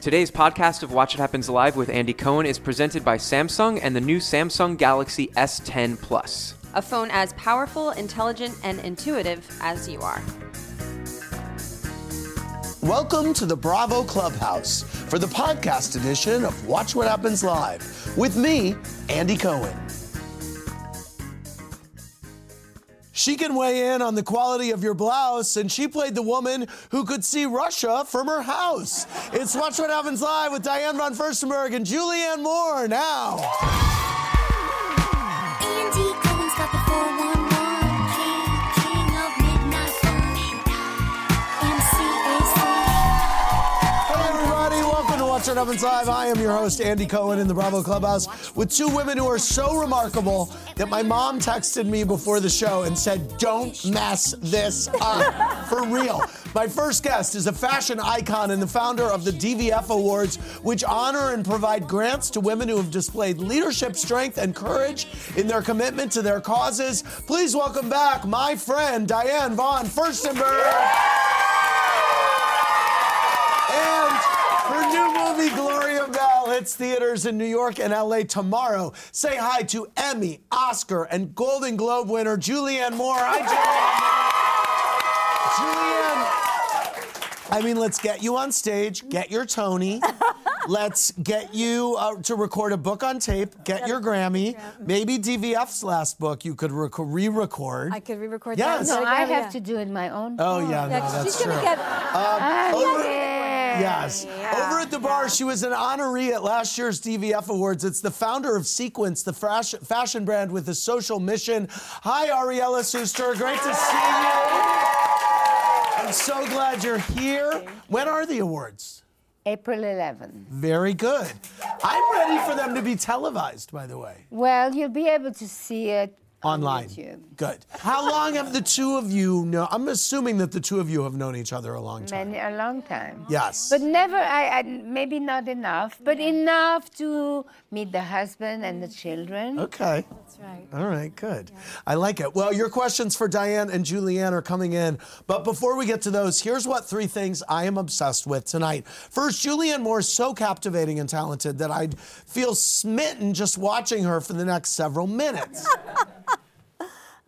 Today's podcast of Watch What Happens Live with Andy Cohen is presented by Samsung and the new Samsung Galaxy S10 Plus a phone as powerful, intelligent, and intuitive as you are. Welcome to the Bravo Clubhouse for the podcast edition of Watch What Happens Live with me, Andy Cohen. She can weigh in on the quality of your blouse, and she played the woman who could see Russia from her house. It's Watch What Happens Live with Diane von Furstenberg and Julianne Moore now. Watch What Happens Live. I am your host, Andy Cohen, in the Bravo Clubhouse with two women who are so remarkable that my mom texted me before the show and said, Don't mess this up. For real. My first guest is a fashion icon and the founder of the DVF Awards, which honor and provide grants to women who have displayed leadership, strength, and courage in their commitment to their causes. Please welcome back my friend, Diane Von Furstenberg. Movie Gloria Bell hits theaters in New York and LA tomorrow. Say hi to Emmy, Oscar, and Golden Globe winner Julianne Moore. Hi, Julianne. Julianne, I mean, let's get you on stage, get your Tony. Let's get you uh, to record a book on tape, get your Grammy, maybe DVF's last book you could rec- re-record. I could re-record yes. that. No, I have to do it my own. Oh, yeah, no, yeah, that's she's true. gonna get. Um, over, yes. Yeah. Over at the bar, she was an honoree at last year's DVF Awards. It's the founder of Sequence, the fash- fashion brand with a social mission. Hi, Ariela Suster. Great to see you. I'm so glad you're here. When are the awards? April 11th. Very good. I'm ready for them to be televised, by the way. Well, you'll be able to see it online. YouTube. Good. How long have the two of you known? I'm assuming that the two of you have known each other a long time. Many, a long time. Yes. But never, I, I maybe not enough, but enough to meet the husband and the children. Okay. That's right. All right, good. I like it. Well, your questions for Diane and Julianne are coming in. But before we get to those, here's what three things I am obsessed with tonight. First, Julianne Moore is so captivating and talented that I'd feel smitten just watching her for the next several minutes.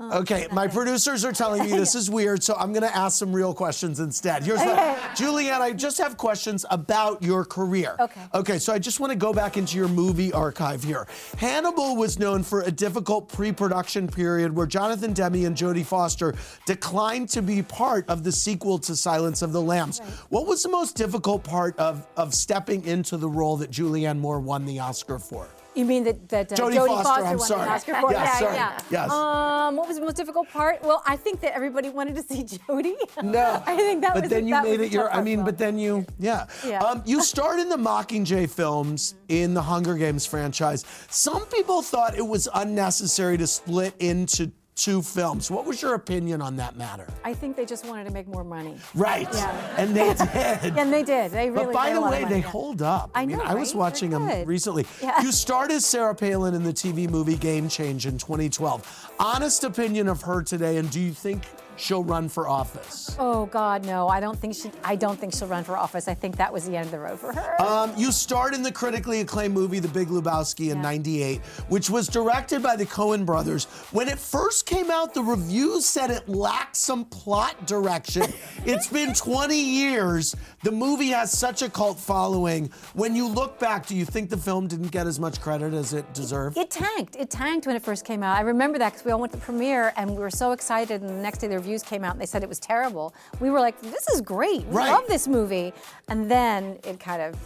Oh. Okay, my producers are telling me this is weird, so I'm going to ask some real questions instead. Here's what, Julianne, I just have questions about your career. Okay. Okay, so I just want to go back into your movie archive here. Hannibal was known for a difficult pre-production period where Jonathan Demme and Jodie Foster declined to be part of the sequel to Silence of the Lambs. Right. What was the most difficult part of, of stepping into the role that Julianne Moore won the Oscar for? You mean that, that uh, Jodie Jodie Foster, Foster, I'm won sorry. the Oscar for? Yeah, sorry. yeah. Yes. Um, what was the most difficult part? Well, I think that everybody wanted to see Jodie. No, I think that but was. then you that made was it the your. tough I part mean, for but then you, yeah. Yeah. Um, you starred in the Mockingjay films in the Hunger Games franchise. Some people thought it was unnecessary to split into two films. What was your opinion on that matter? I think they just wanted to make more money. Right, Yeah. and they did. And they did. They really. But by the way, they hold up. I mean, know, I was right? watching They're them good. recently. Yeah. You starred as Sarah Palin in the TV movie Game Change in 2012. Honest opinion of her today, and do you think she'll run for office? Oh God, no! I don't think she. I don't think she'll run for office. I think that was the end of the road for her. Um, you starred in the critically acclaimed movie The Big Lebowski in '98, which was directed by the Coen brothers. When it first came out, the reviews said it lacked some plot direction. it's been 20 years. The movie has such a cult following. When you look back, do you think the film didn't get as much credit as it deserved? It tanked. It tanked when it first came out. I remember that because we all went to the premiere and we were so excited. And the next day the reviews came out and they said it was terrible. We were like, "This is great. We Right. love this movie." And then it kind of,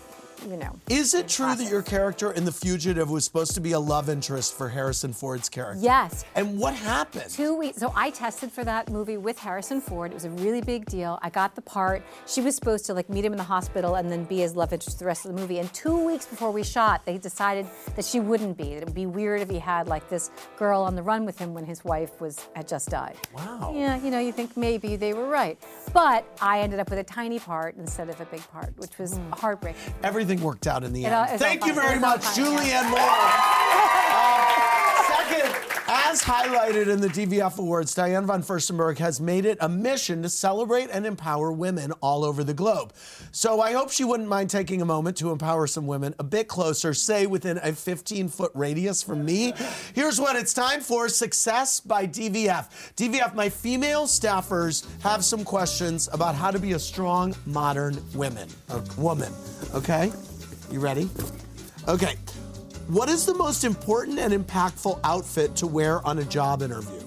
you know. Is it true that your character in The Fugitive was supposed to be a love interest for Harrison Ford's character? Yes. And what happened? Two weeks. So I tested for that movie with Harrison Ford. It was a really big deal. I got the part. She was supposed to like meet him in the hospital and then be his love interest the rest of the movie. And two weeks before we shot, they decided that she wouldn't be. It would be weird if he had like this girl on the run with him when his wife was had just died. Wow. Yeah, you know, you think maybe they were right, but I ended up with a tiny part instead of a big part, which was hmm. heartbreaking. Everything worked out in the end. all- Thank you very much, Julianne Moore. As highlighted in the DVF Awards, Diane von Furstenberg has made it a mission to celebrate and empower women all over the globe. So I hope she wouldn't mind taking a moment to empower some women a bit closer, say within a 15 foot radius from me. Here's what it's time for Success by DVF. DVF, my female staffers have some questions about how to be a strong, modern woman. uh, woman. Okay? You ready? Okay. What is the most important and impactful outfit to wear on a job interview?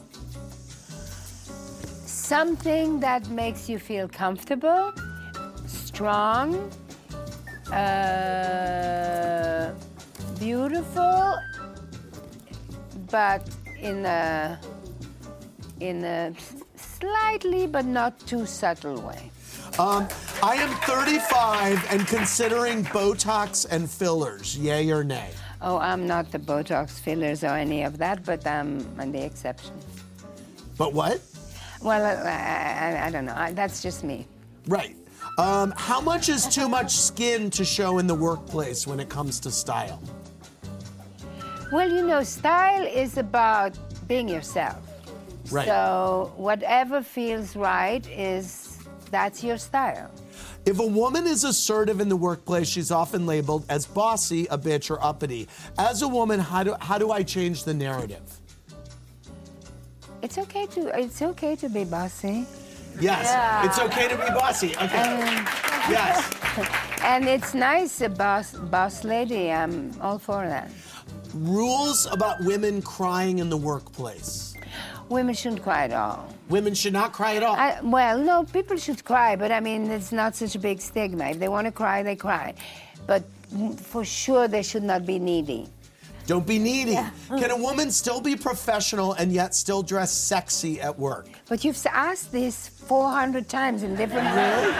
Something that makes you feel comfortable, strong, uh, beautiful, but in a in a slightly but not too subtle way. Um, I am 35 and considering Botox and fillers. Yay or nay? Oh, I'm not the Botox fillers or any of that, but I'm, the exception. But what? Well, I, I, I don't know. I, that's just me. Right. Um, how much is too much skin to show in the workplace when it comes to style? Well, you know, style is about being yourself. Right. So whatever feels right is that's your style. If a woman is assertive in the workplace, she's often labeled as bossy, a bitch, or uppity. As a woman, how do, how do I change the narrative? It's okay to it's okay to be bossy, Yes, it's okay to be bossy. Okay. yes. and it's nice, a boss boss lady. I'm all for that. Rules about women crying in the workplace. Women shouldn't cry at all. Women should not cry at all. I, well, no, people should cry, but I mean, it's not such a big stigma. If they want to cry, they cry. But for sure, they should not be needy. Don't be needy. Can a woman still be professional and yet still dress sexy at work? But you've asked this 400 times in different ways.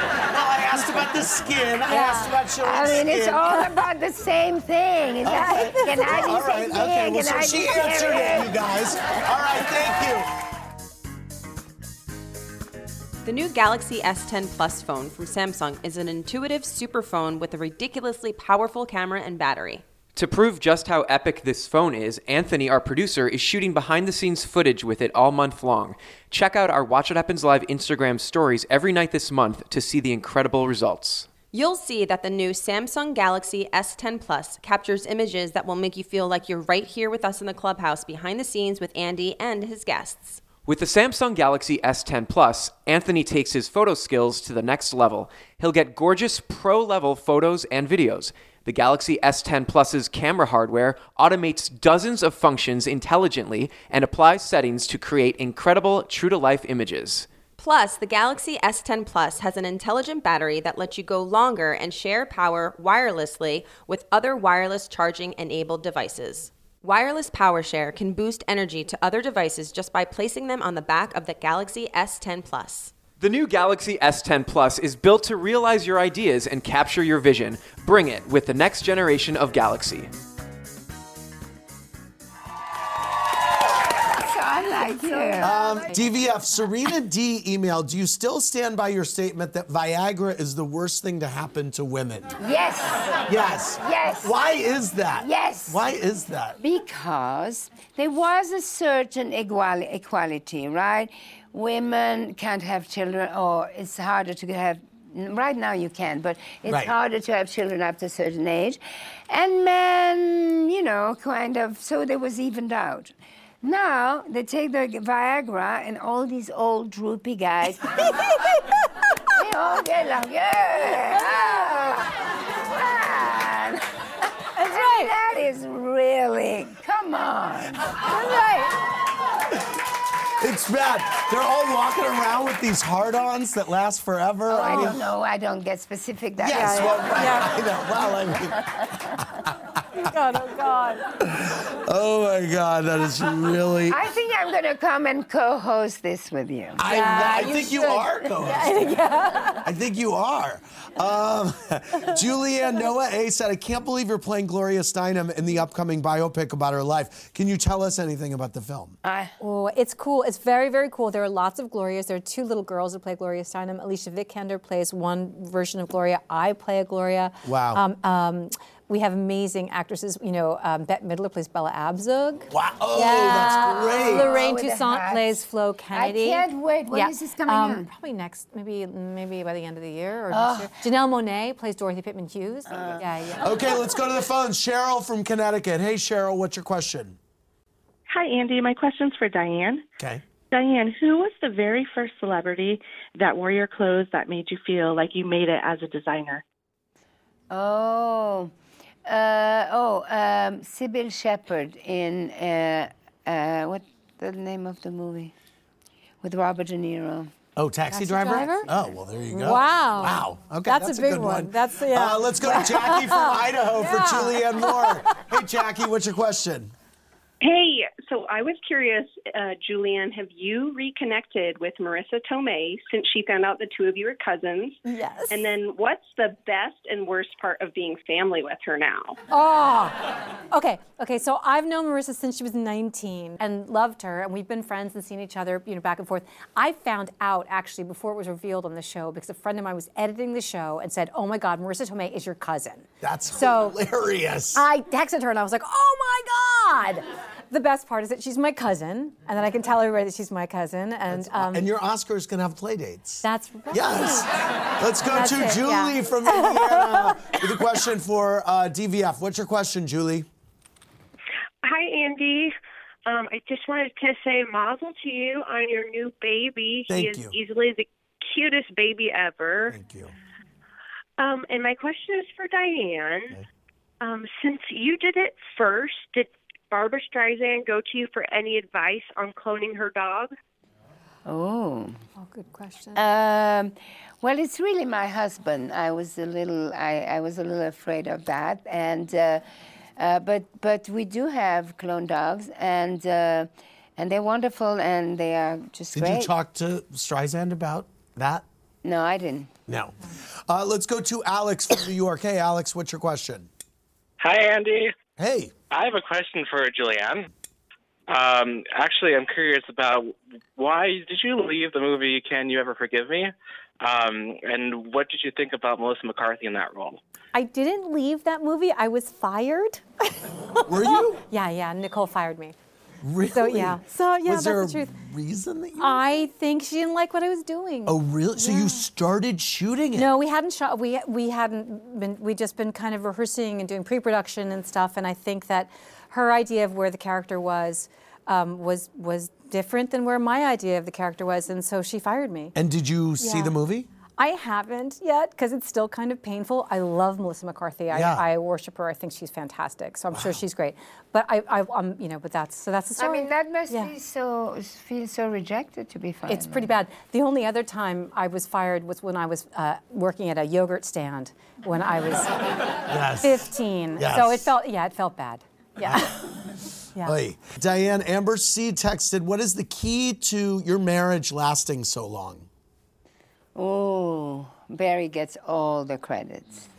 Well, asked about the skin. I asked about showing I mean, skin. it's all about the same thing. Is that, can I be All right. saying Okay. Well, so I she answered it, you guys. All right. Thank you. The new Galaxy S10 Plus phone from Samsung is an intuitive super phone with a ridiculously powerful camera and battery. To prove just how epic this phone is, Anthony, our producer, is shooting behind the scenes footage with it all month long. Check out our Watch What Happens Live Instagram stories every night this month to see the incredible results. You'll see that the new Samsung Galaxy S10 Plus captures images that will make you feel like you're right here with us in the clubhouse behind the scenes with Andy and his guests. With the Samsung Galaxy S10 Plus, Anthony takes his photo skills to the next level. He'll get gorgeous pro level photos and videos. The Galaxy S10 Plus's camera hardware automates dozens of functions intelligently and applies settings to create incredible true to life images. Plus, the Galaxy S10 Plus has an intelligent battery that lets you go longer and share power wirelessly with other wireless charging enabled devices. Wireless Power Share can boost energy to other devices just by placing them on the back of the Galaxy S10 Plus. The new Galaxy S10 Plus is built to realize your ideas and capture your vision. Bring it with the next generation of Galaxy. I like you. Um, DVF, Serena D emailed, do you still stand by your statement that Viagra is the worst thing to happen to women? yes, Yes. Yes. Why is that? Yes. Why is that? because there was a certain equality, right? Women can't have children, or it's harder to have. Right now you can, but it's Right. harder to have children after a certain age. And men, you know, kind of, so there was evened out. Now they take the Viagra and all these old droopy guys. they all get like, yeah. It's bad. They're all walking around with these hard-ons that last forever. Oh, I mean, don't know. I don't get specific that Yes, way. well, right, Yeah. I know. Well, I mean, God, oh God. oh my God, that is really. I think I'm going to come and co-host this with you. I, Yeah, I you think you should. are, co-hosting. I think you are. Um, Julianne Noah A said, I can't believe you're playing Gloria Steinem in the upcoming biopic about her life. Can you tell us anything about the film? I, Oh, it's cool. It's very, very cool. There are lots of Glorias. There are two little girls who play Gloria Steinem. Alicia Vikander plays one version of Gloria. I play a Gloria. Wow. Um, um, we have amazing actresses. You know, um, Bette Midler plays Bella Abzug. Wow. Oh, Yeah. that's great. Lorraine Oh, Toussaint plays Flo Kennedy. I can't wait. When When is is this coming out? Probably next, maybe maybe by the end of the year or next year. Janelle Monáe plays Dorothy Pitman Hughes. Uh. yeah, yeah. Okay, let's go to the phone. Cheryl from Connecticut. Hey, Cheryl, what's your question? Hi, Andy. My question's for Diane. Okay. Diane, who was the very first celebrity that wore your clothes that made you feel like you made it as a designer? oh, uh, oh, um, Cybill Shepherd in uh, uh, what the name of the movie with Robert De Niro? Oh, taxi, Taxi driver? driver? Oh, well, there you go. Wow. Wow. Okay, That's a that's, big good one. That's- yeah. Uh, let's go to Jackie from Idaho for Yeah. Julianne Moore. Hey, Jackie, what's your question? Hey, so I was curious, uh, Julianne, have you reconnected with Marisa Tomei since she found out the two of you are cousins? Yes. And then what's the best and worst part of being family with her now? Oh, okay, okay. So I've known Marisa since she was 19 and loved her, and we've been friends and seen each other, you know, back and forth. I found out actually before it was revealed on the show because a friend of mine was editing the show and said, "Oh my God, Marisa Tomei is your cousin." That's So- hilarious. I texted her and I was like, "Oh my God!" The best part is that she's my cousin, and then I can tell everybody that she's my cousin, and um, and your Oscar is going to have play dates. that's right. Yes. Let's go That's to it, Julie yeah. from Indiana with a question for uh, DVF. What's your question, Julie? Hi, Andy. Um, I just wanted to say mazel to you on your new baby. Thank he is you. easily the cutest baby ever. Thank you. Um, and my question is for Diane. Um, since you did it first, did Barbra Streisand go to you for any advice on cloning her dog? Oh. Oh, good question. Um, well, it's really my husband. I was a little, I, I was a little afraid of that, and uh, uh, but but we do have clone dogs, and uh, and they're wonderful, and they are just Did great. you talk to Streisand about that? No, I didn't. No. Uh, let's go to Alex from New York. Hey, Alex, what's your question? Hi, Andy. Hey. I have a question for Julianne. Um, actually, I'm curious about why did you leave the movie Can You Ever Forgive Me? Um, and what did you think about Melissa McCarthy in that role? I didn't leave that movie. I was fired. Were you? Yeah, yeah. Nicole fired me. Really? So yeah. So yeah, Was there that's the a truth. reason that you? I think she didn't like what I was doing. oh, really? So you started shooting it? No, we hadn't shot. We we hadn't been. We just been kind of rehearsing and doing pre-production and stuff. And I think that her idea of where the character was um, was was different than where my idea of the character was, and so she fired me. And did you see the movie? I haven't yet because it's still kind of painful. I love Melissa McCarthy. I, Yeah. I worship her. I think she's fantastic. So I'm sure she's great. But I, I, I'm, you know, but that's so that's the story. I mean, that must Yeah. be so feel so rejected to be fired. It's pretty bad. The only other time I was fired was when I was uh, working at a yogurt stand when I was Yes. 15. So it felt, yeah, it felt bad. Yeah. yeah. Oy. Diane, Amber C texted, What is the key to your marriage lasting so long? Oh, Barry gets all the credits.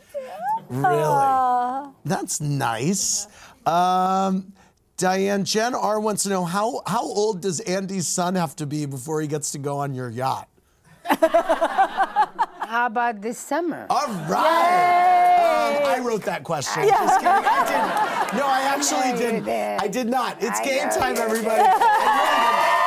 Really? That's nice. Um, Diane, Jen R wants to know how, how old does Andy's son have to be before he gets to go on your yacht? How about this summer? All right. Um, I wrote that question. Just kidding. I didn't. No, I actually know you didn't. did. I did not. It's I game time, everybody.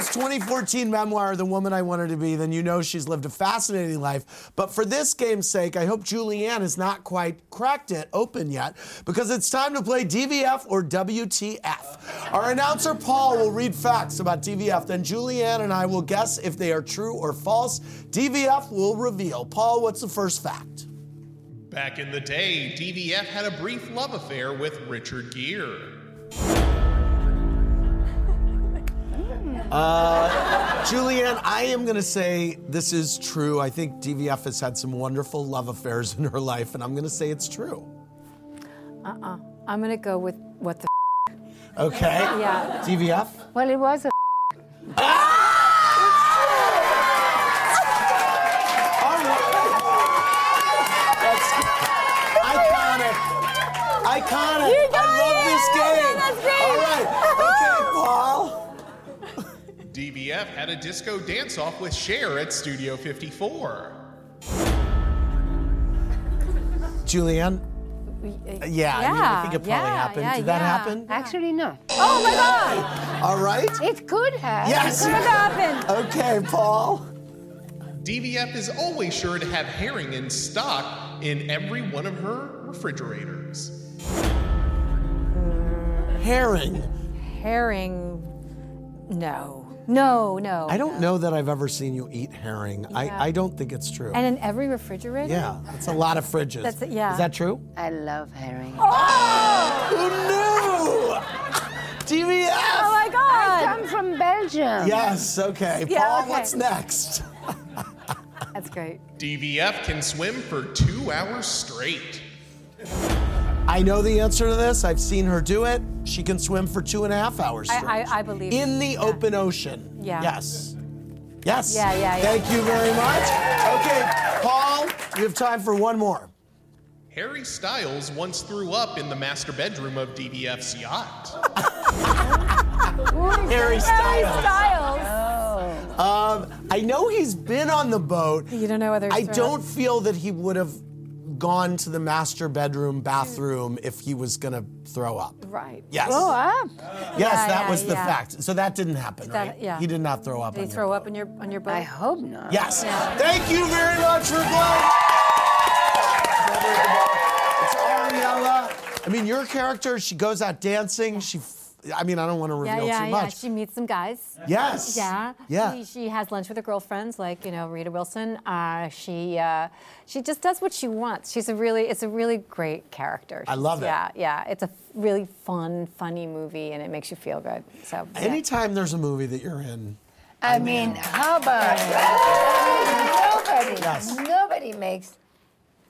Anna's 2014 memoir, The Woman I Wanted to Be, then you know she's lived a fascinating life. But for this game's sake, I hope Julianne has not quite cracked it open yet because it's time to play DVF or WTF. Our announcer Paul will read facts about DVF, then Julianne and I will guess if they are true or false. DVF will reveal. Paul, what's the first fact? Back in the day, DVF had a brief love affair with Richard Gere. Uh, Julianne, I am going to say this is true. I think DVF has had some wonderful love affairs in her life, and I'm going to say it's true. Uh-uh. I'm gonna go with what the. Okay? Yeah. DVF? Well, it was a. That's iconic. Iconic. You got I love it. this game. That's great. All right. Okay, Paul. DVF had a disco dance off with Cher at Studio 54. Julianne? Yeah, I mean, I think it probably yeah, happened. yeah, Did that yeah. happen? Actually, no. Oh my God! All right. It could have. Yes. It could have happened. Okay, Paul. DVF is always sure to have herring in stock in every one of her refrigerators. Herring. Herring. No. No, mm. no. I don't know that I've ever seen you eat herring. Yeah. I, I don't think it's true. And in every refrigerator? yeah, that's a lot of fridges. That's- yeah. Is that true? I love herring. Oh! Who knew? DVF. Oh my God! I God! come from Belgium. Yes, okay. Yeah, Paul, okay. what's next? That's great. DVF can swim for two hours straight. I know the answer to this. I've seen her do it. She can swim for two and a half hours I- I- I believe In the Yeah. open ocean. Yeah. Yes. Yes. Yeah, yeah, yeah. Thank you very much. Okay, Paul, you have time for one more. Harry Styles once threw up in the master bedroom of DVF's yacht. Harry Styles. Harry Styles. Um, I know he's been on the boat. You don't know whether I don't feel that he would have gone to the master bedroom mm. bathroom if he was going to throw up. Right. Yes. Grow up. Yes, Yeah, that yeah, was the yeah. fact. So that didn't happen, That- right? yeah. He did not throw up. Did he on your throw boat. up in your on your boat? I hope not. Yes. Yeah. Thank you very much for playing. It's Ariella. I mean, your character, she goes out dancing. She, f- I mean, I don't want to Yeah, reveal yeah, too yeah. much. She meets some guys. Yes. Yeah. Yeah. She, she has lunch with her girlfriends, like you know Rita Wilson. Uh, she uh, she just does what she wants. She's a really it's a really great character. I love it. Yeah, yeah. It's a really fun, funny movie, and it makes you feel good. So. yeah. Anytime there's a movie that you're in, I mean, how about nobody? Yes. Nobody makes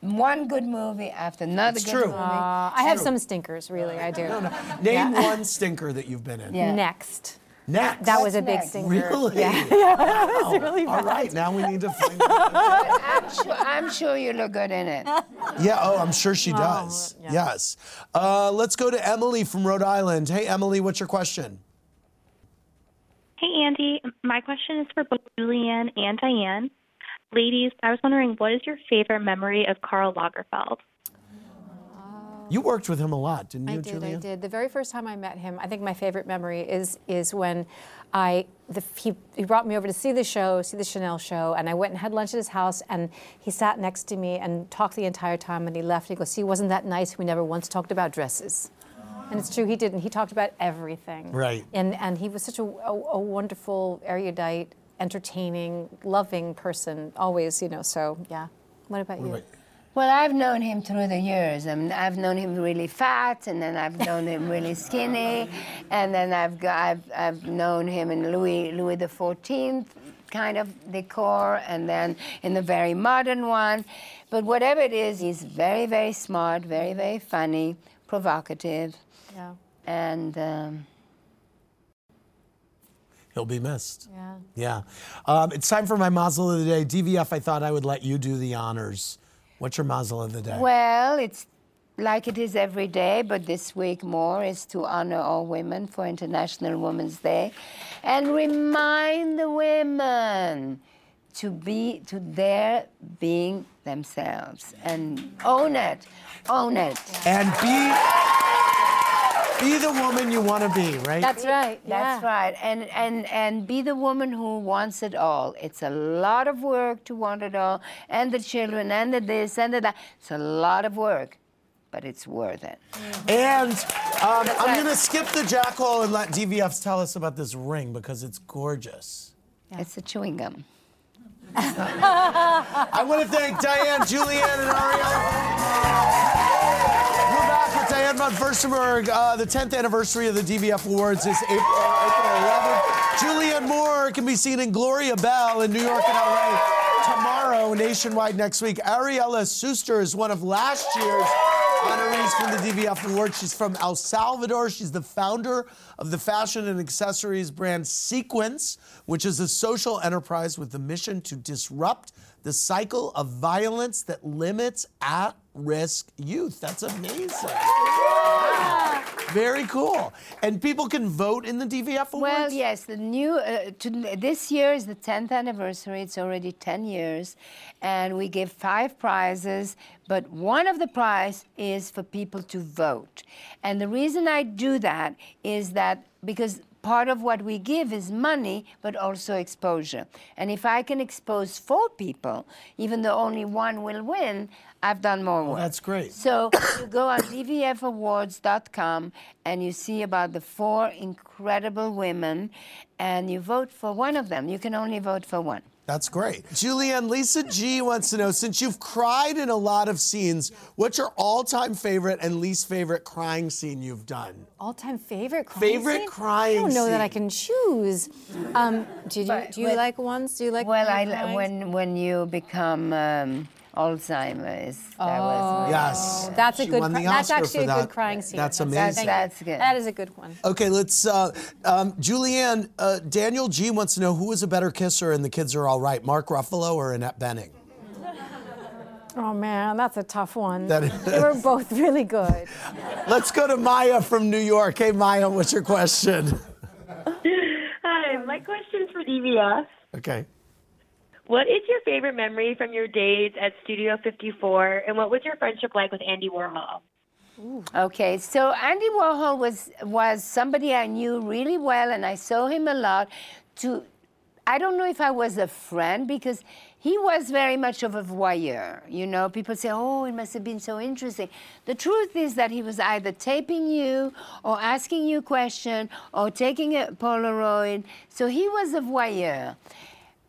one good movie after another It's good true. movie. Uh, I have some stinkers, really. I do. No, no. name Yeah. one stinker that you've been in. Yeah. Next. Next. That was a big next? stinker. Really? Yeah. yeah that was Wow. really All bad. right, now we need to find out. I'm sure, I'm sure you look good in it. Yeah, oh, I'm sure she does. yeah. Yes. Uh, let's go to Emily from Rhode Island. Hey, Emily, what's your question? Hey, Andy. My question is for both Julianne and Diane. Ladies, I was wondering, what is your favorite memory of Karl Lagerfeld? You worked with him a lot, didn't you, I did. Julia? I did. The very first time I met him, I think my favorite memory is is when I the, he, he brought me over to see the show, see the Chanel show, and I went and had lunch at his house, and he sat next to me and talked the entire time, and he left. And He goes, "See, wasn't that nice? We never once talked about dresses." And it's true, he didn't. He talked about everything. Right. And and he was such a, a, a wonderful, erudite, entertaining, loving person. Always, you know. So yeah. What about you? Well, I've known him through the years. I mean, I've known him really fat, and then I've known him really skinny, and then I've got, I've, I've known him in Louis Louis the Fourteenth kind of decor, and then in the very modern one. But whatever it is, he's very very smart, very very funny, provocative, Yeah. and. Um, He'll be missed. Yeah. Yeah. Um, it's time for my mazel of the day. DVF, I thought I would let you do the honors. What's your mazel of the day? Well, it's like it is every day, but this week more is to honor all women for International Women's Day and remind the women to be to their being themselves and own it. Own it. And be Be the woman you want to be, right? That's right. That's right. And and and be the woman who wants it all. It's a lot of work to want it all, and the children, and the this, and the that. It's a lot of work, but it's worth it. And um, I'm going to skip the jackal and let DVFs tell us about this ring because it's gorgeous. It's a chewing gum. I want to thank Diane, Julianne, and Ariel. Von Furstenberg. Uh, the 10th anniversary of the DVF Awards is April, April 11th. Julianne Moore can be seen in Gloria Bell in New York and LA tomorrow, nationwide next week. Ariela Suster is one of last year's honorees from the DVF Awards. She's from El Salvador. She's the founder of the fashion and accessories brand Sequence, which is a social enterprise with the mission to disrupt the cycle of violence that limits at risk youth. That's amazing. Very cool. And people can vote in the DVF Awards? Well, yes, the new uh, to, this year is the 10th anniversary. It's already 10 years, and we give five prizes. But one of the prize is for people to vote, and the reason I do that is that because part of what we give is money, but also exposure. And if I can expose four people, even though only one will win, I've done more oh, work. that's great. So you go on dvfawards.com and you see about the four incredible women, and you vote for one of them. You can only vote for one. That's great. Julianne, Lisa G wants to know since you've cried in a lot of scenes, what's your all time favorite and least favorite crying scene you've done? All-time favorite crying Favorite scene? crying I don't know that I can choose. Um, do you But- do you but- like ones? Do you like Well, when I, you're crying? when when you become um, Alzheimer's, that was Yes. That's a She good. won the that's Oscar actually for a good crying scene. That's thank amazing. you. That's good. That is a good one. Okay, let's. Uh, um, Julianne, uh, Daniel G wants to know who is a better kisser and the kids are all right, Mark Ruffalo or Annette Bening? Oh man, that's a tough one. That they were both really good. Let's go to Maya from New York. Hey, Maya, what's your question? Hi, my question's for DVF. Okay. What is your favorite memory from your days at Studio 54, and what was your friendship like with Andy Warhol? Okay, so Andy Warhol was was somebody I knew really well, and I saw him a lot. To, I don't know if I was a friend because he was very much of a voyeur. You know, people say, "Oh, it must have been so interesting." The truth is that he was either taping you, or asking you a question, or taking a Polaroid. So he was a voyeur.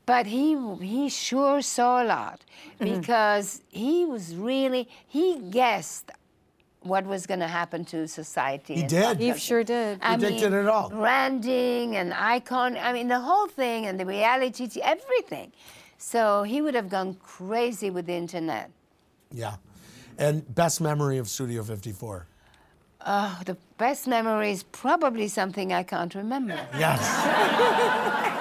But he he sure saw a lot mm. because he was really he guessed what was going to happen to society. He did. He sure did. I Predicted mean, it all. Branding and icon. I mean, the whole thing and the reality, everything. So he would have gone crazy with the internet. Yeah. And best memory of Studio 54? Oh, the best memory is probably something I can't remember. Yes.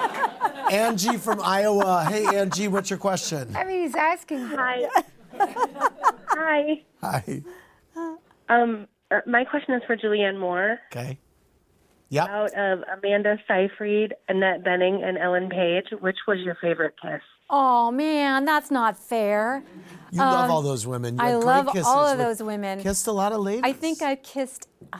Angie from Iowa. Hey, Angie, what's your question? I mean, he's asking. Hi. Hi. Hi. Um, uh, my question is for Julianne Moore. Okay. Yep. Out of Amanda Seyfried, Annette Bening, and Ellen Page, which was your favorite kiss? Oh man, that's not fair. You love Um, all those women. You I had great love kisses all of with- those women. Kissed a lot of ladies. I think I kissed. Uh,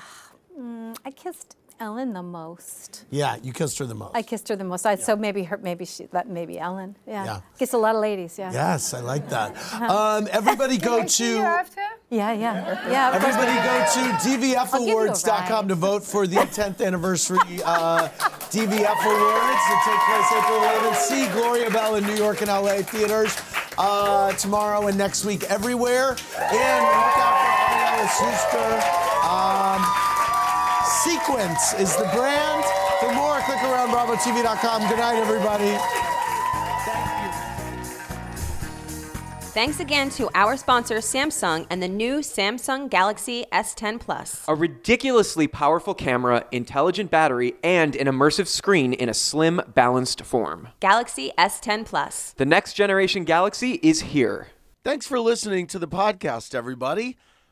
mm, I kissed Ellen the most. Yeah, you kissed her the most. I kissed her the most. I, So maybe her, maybe she, that maybe Ellen. Yeah. Yeah. Kissed a lot of ladies. Yeah. Yes, I like that. Um, everybody go to. Yeah, yeah, yeah. of. Everybody go to I'll give you a dvawards.com to vote for the 10th anniversary uh, DVF Awards that take place April 11th. See Gloria Bell in New York and LA theaters uh, tomorrow and next week everywhere. And look out for Ariela Suster. Um, Sequence is the brand. For more, click around BravoTV.com. Good night, everybody. Thanks again to our sponsor, Samsung, and the new Samsung Galaxy S10 Plus. A ridiculously powerful camera, intelligent battery, and an immersive screen in a slim, balanced form. Galaxy S10 Plus. The next generation Galaxy is here. Thanks for listening to the podcast, everybody.